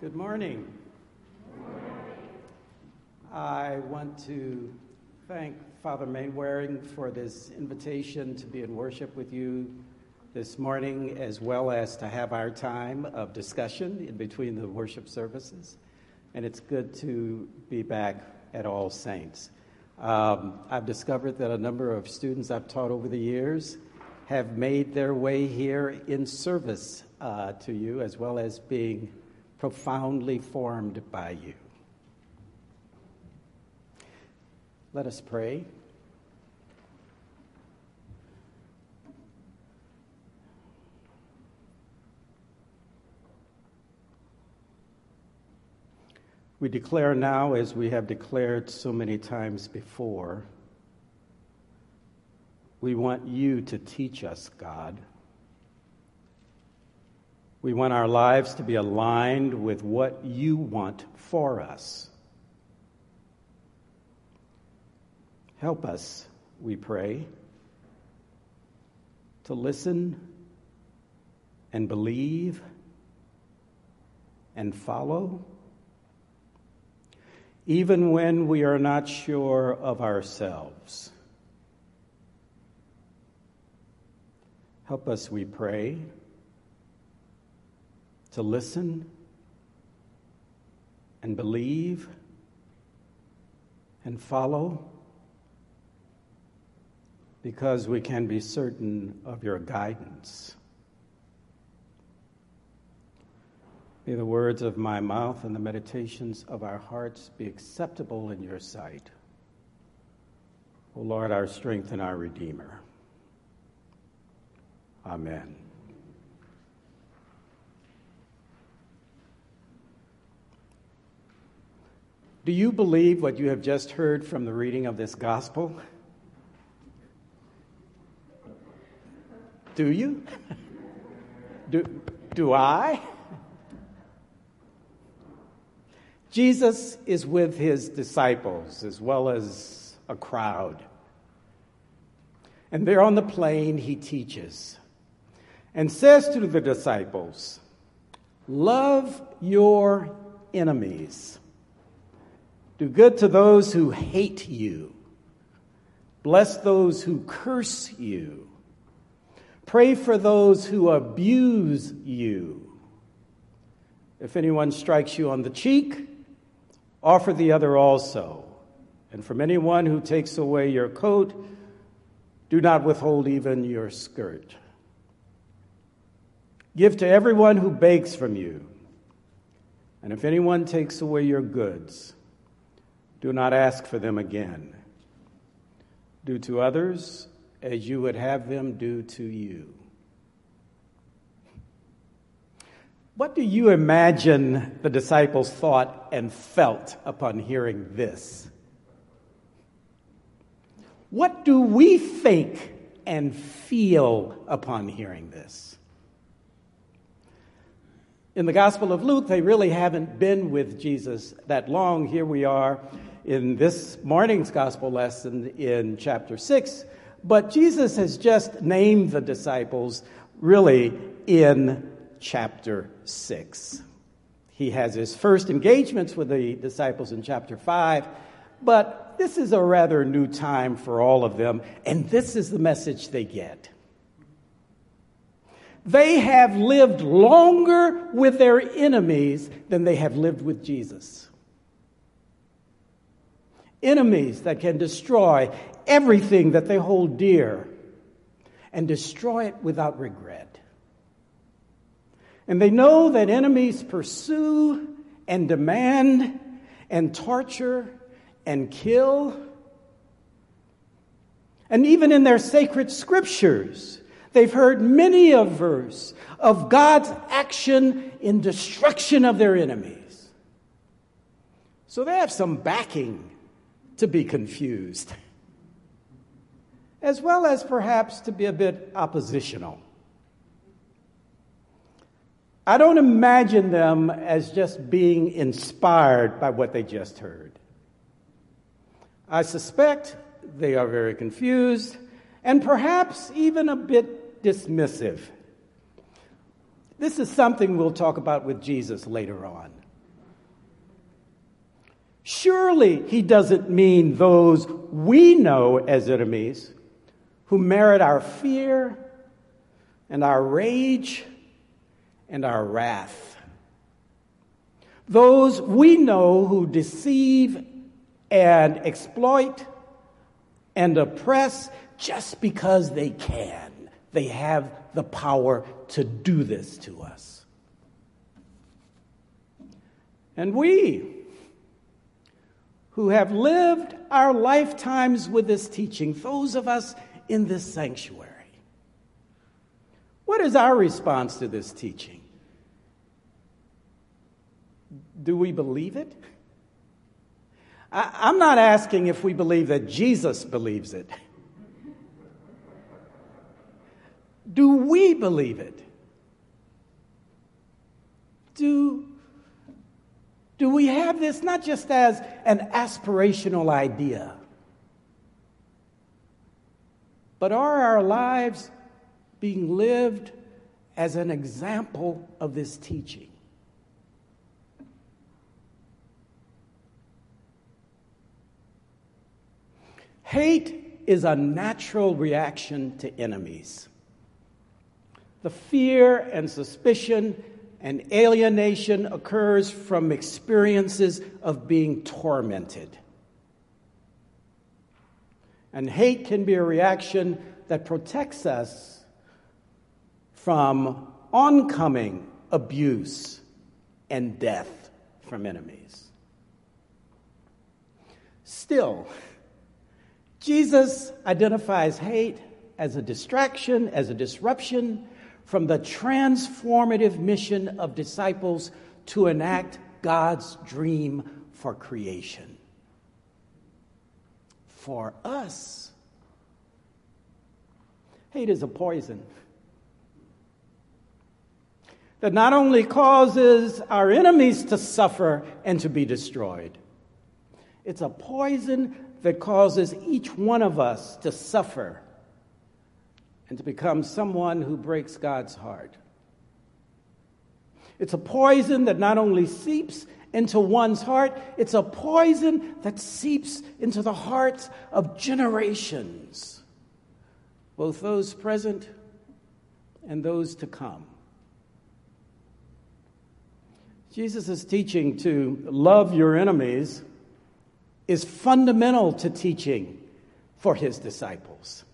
Good morning. I want to thank Father Mainwaring for this invitation to be in worship with you this morning, as well as to have our time of discussion in between the worship services. And it's good to be back at All Saints. Um, I've discovered that a number of students I've taught over the years have made their way here in service uh, to you, as well as being profoundly formed by you. Let us pray. We declare now, as we have declared so many times before, we want you to teach us, God. We want our lives to be aligned with what you want for us. Help us, we pray, to listen and believe and follow, even when we are not sure of ourselves. Help us, we pray, to listen and believe and follow because we can be certain of your guidance. May the words of my mouth and the meditations of our hearts be acceptable in your sight. O Lord, our strength and our Redeemer. Amen. Do you believe what you have just heard from the reading of this gospel? Do you? Do, do I? Jesus is with his disciples as well as a crowd. And there on the plain, he teaches and says to the disciples, Love your enemies. Do good to those who hate you. Bless those who curse you. Pray for those who abuse you. If anyone strikes you on the cheek, offer the other also. And from anyone who takes away your coat, do not withhold even your skirt. Give to everyone who begs from you. And if anyone takes away your goods, do not ask for them again. Do to others as you would have them do to you. What do you imagine the disciples thought and felt upon hearing this? What do we think and feel upon hearing this? In the Gospel of Luke, they really haven't been with Jesus that long. Here we are in this morning's gospel lesson in chapter 6. But Jesus has just named the disciples really in chapter 6. He has his first engagements with the disciples in chapter 5, but this is a rather new time for all of them, and this is the message they get. They have lived longer with their enemies than they have lived with Jesus enemies that can destroy everything that they hold dear and destroy it without regret. And they know that enemies pursue and demand and torture and kill. And even in their sacred scriptures, they've heard many a verse of God's action in destruction of their enemies. So they have some backing to be confused, as well as perhaps to be a bit oppositional. I don't imagine them as just being inspired by what they just heard. I suspect they are very confused and perhaps even a bit dismissive. This is something we'll talk about with Jesus later on. Surely he doesn't mean those we know as enemies who merit our fear and our rage and our wrath. Those we know who deceive and exploit and oppress just because they can. They have the power to do this to us. And we, who have lived our lifetimes with this teaching, those of us in this sanctuary, what is our response to this teaching? Do we believe it? I, am not asking if we believe that Jesus believes it. Do we believe it? Do, do we have this not just as an aspirational idea, but are our lives being lived as an example of this teaching. Hate is a natural reaction to enemies. The fear and suspicion and alienation occurs from experiences of being tormented. And hate can be a reaction that protects us from oncoming abuse and death from enemies. Still, Jesus identifies hate as a distraction, as a disruption from the transformative mission of disciples to enact God's dream for creation. For us, hate is a poison that not only causes our enemies to suffer and to be destroyed, it's a poison that causes each one of us to suffer and to become someone who breaks God's heart. It's a poison that not only seeps into one's heart, it's a poison that seeps into the hearts of generations, both those present and those to come. Jesus' teaching to love your enemies is fundamental to teaching for his disciples.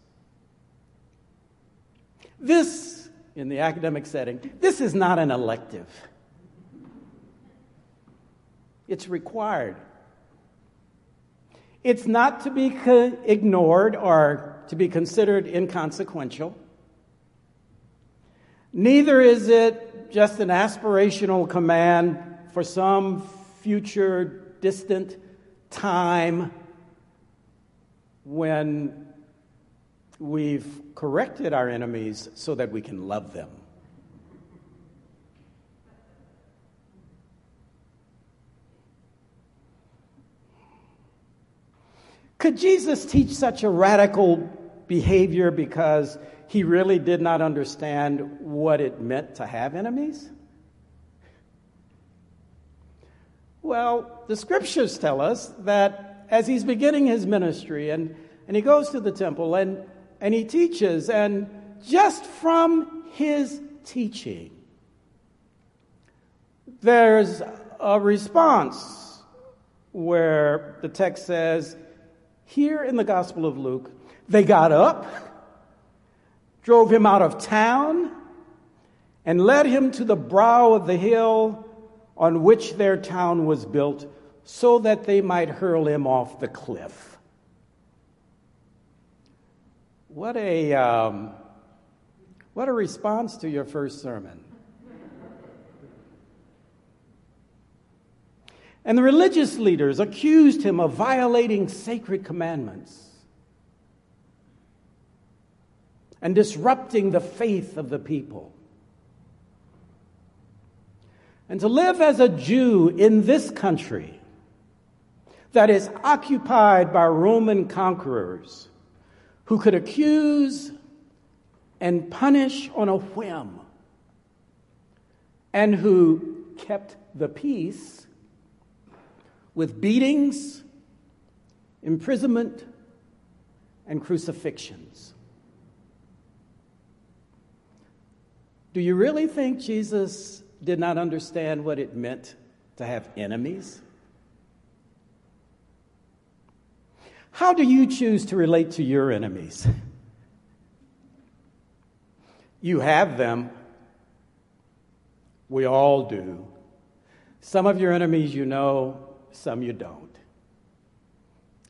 This, in the academic setting, this is not an elective. It's required. It's not to be co- ignored or to be considered inconsequential. Neither is it just an aspirational command for some future distant time when we've corrected our enemies so that we can love them. Could Jesus teach such a radical behavior because he really did not understand what it meant to have enemies? Well, the scriptures tell us that as he's beginning his ministry and, and he goes to the temple and, and he teaches, and just from his teaching, there's a response where the text says, here in the Gospel of Luke, they got up drove him out of town, and led him to the brow of the hill on which their town was built, so that they might hurl him off the cliff. What a, um, what a response to your first sermon. And the religious leaders accused him of violating sacred commandments. and disrupting the faith of the people. And to live as a Jew in this country that is occupied by Roman conquerors who could accuse and punish on a whim and who kept the peace with beatings, imprisonment, and crucifixions. Do you really think Jesus did not understand what it meant to have enemies? How do you choose to relate to your enemies? You have them. We all do. Some of your enemies you know, some you don't.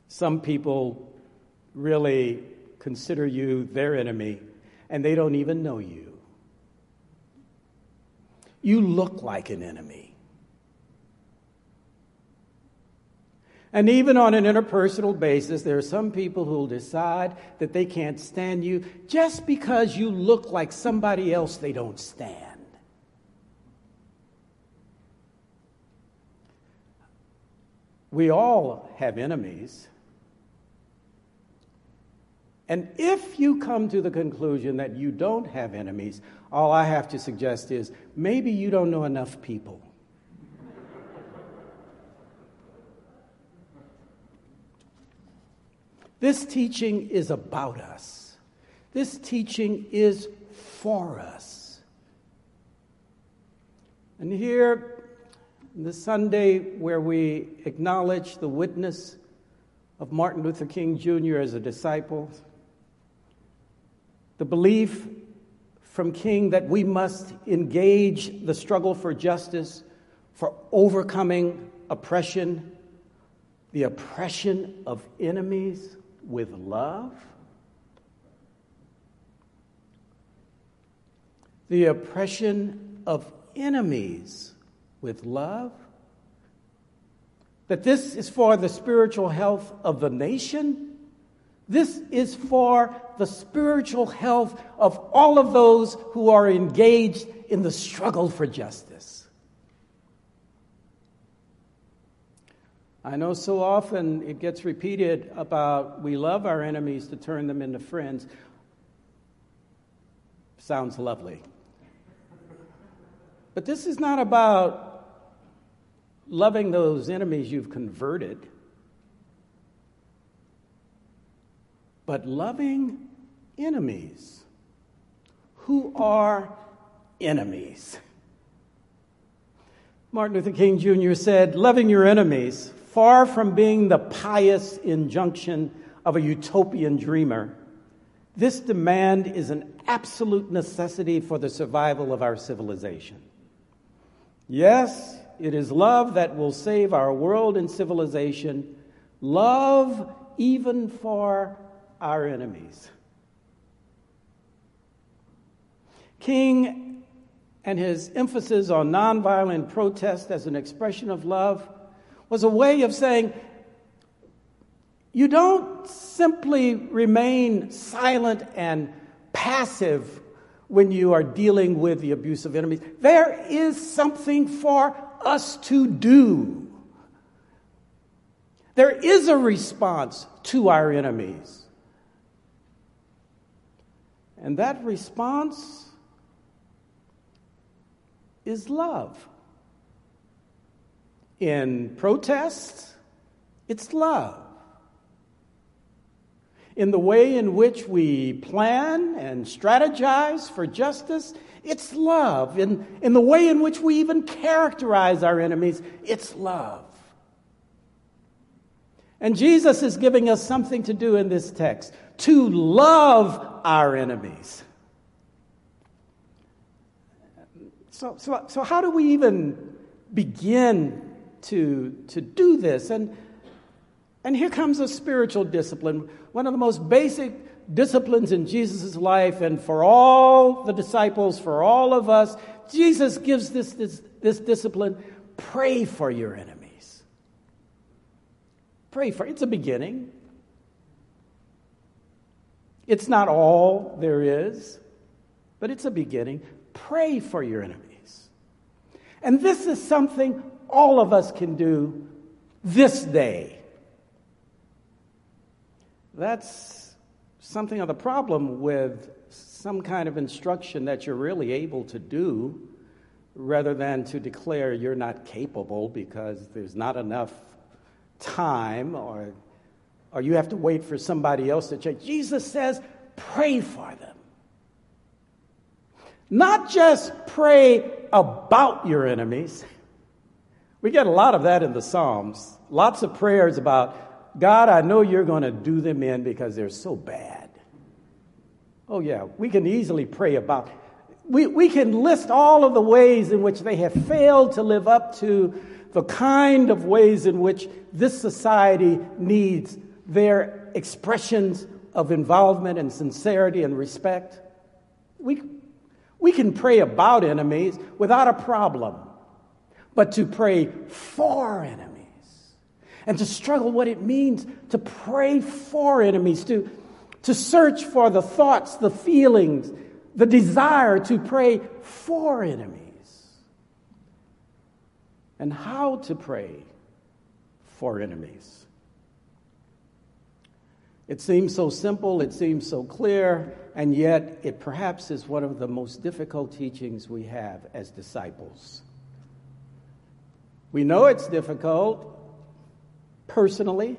Some people really consider you their enemy and they don't even know you. You look like an enemy. And even on an interpersonal basis, there are some people who will decide that they can't stand you just because you look like somebody else they don't stand. We all have enemies. And if you come to the conclusion that you don't have enemies, all I have to suggest is maybe you don't know enough people. This teaching is about us. This teaching is for us. And here, the Sunday where we acknowledge the witness of Martin Luther King Jr. as a disciple, the belief from King that we must engage the struggle for justice, for overcoming oppression, the oppression of enemies with love. The oppression of enemies with love. That this is for the spiritual health of the nation this is for the spiritual health of all of those who are engaged in the struggle for justice. I know so often it gets repeated about we love our enemies to turn them into friends. Sounds lovely. But this is not about loving those enemies you've converted. but loving enemies who are enemies. Martin Luther King Jr. said, Loving your enemies, far from being the pious injunction of a utopian dreamer, this demand is an absolute necessity for the survival of our civilization. Yes, it is love that will save our world and civilization. Love even for our enemies. King and his emphasis on nonviolent protest as an expression of love was a way of saying, you don't simply remain silent and passive when you are dealing with the abuse of enemies. There is something for us to do. There is a response to our enemies. And that response is love. In protest, it's love. In the way in which we plan and strategize for justice, it's love. In, in the way in which we even characterize our enemies, it's love. And Jesus is giving us something to do in this text to love our enemies. So, so, so how do we even begin to, to do this? And, and here comes a spiritual discipline, one of the most basic disciplines in Jesus' life, and for all the disciples, for all of us, Jesus gives this, this, this discipline pray for your enemies. Pray for it's a beginning. It's not all there is, but it's a beginning. Pray for your enemies. And this is something all of us can do this day. That's something of the problem with some kind of instruction that you're really able to do rather than to declare you're not capable because there's not enough time or, or you have to wait for somebody else to change. Jesus says, pray for them. Not just pray about your enemies. We get a lot of that in the Psalms. Lots of prayers about, God, I know you're going to do them in because they're so bad. Oh, yeah, we can easily pray about. We, we can list all of the ways in which they have failed to live up to the kind of ways in which this society needs their expressions of involvement and sincerity and respect. We, we can pray about enemies without a problem, but to pray for enemies and to struggle what it means to pray for enemies, to, to search for the thoughts, the feelings, the desire to pray for enemies, and how to pray for enemies. It seems so simple, it seems so clear, and yet it perhaps is one of the most difficult teachings we have as disciples. We know it's difficult personally.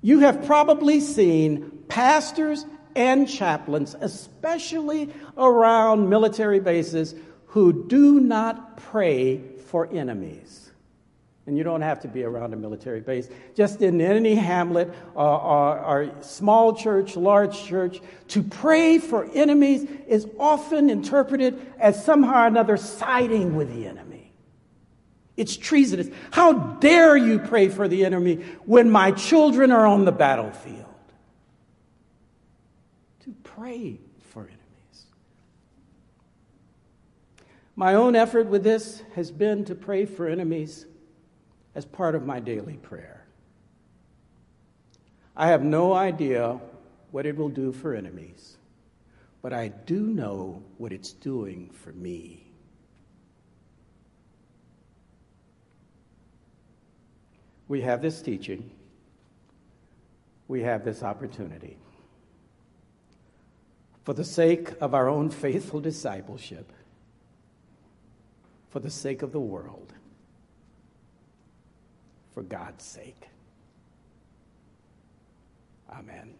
You have probably seen pastors and chaplains, especially around military bases, who do not pray for enemies and you don't have to be around a military base, just in any hamlet or, or, or, small church, large church, to pray for enemies is often interpreted as somehow or another siding with the enemy. It's treasonous. How dare you pray for the enemy when my children are on the battlefield? To pray for enemies. My own effort with this has been to pray for enemies as part of my daily prayer. I have no idea what it will do for enemies, but I do know what it's doing for me. We have this teaching, we have this opportunity. For the sake of our own faithful discipleship, for the sake of the world, for God's sake. Amen.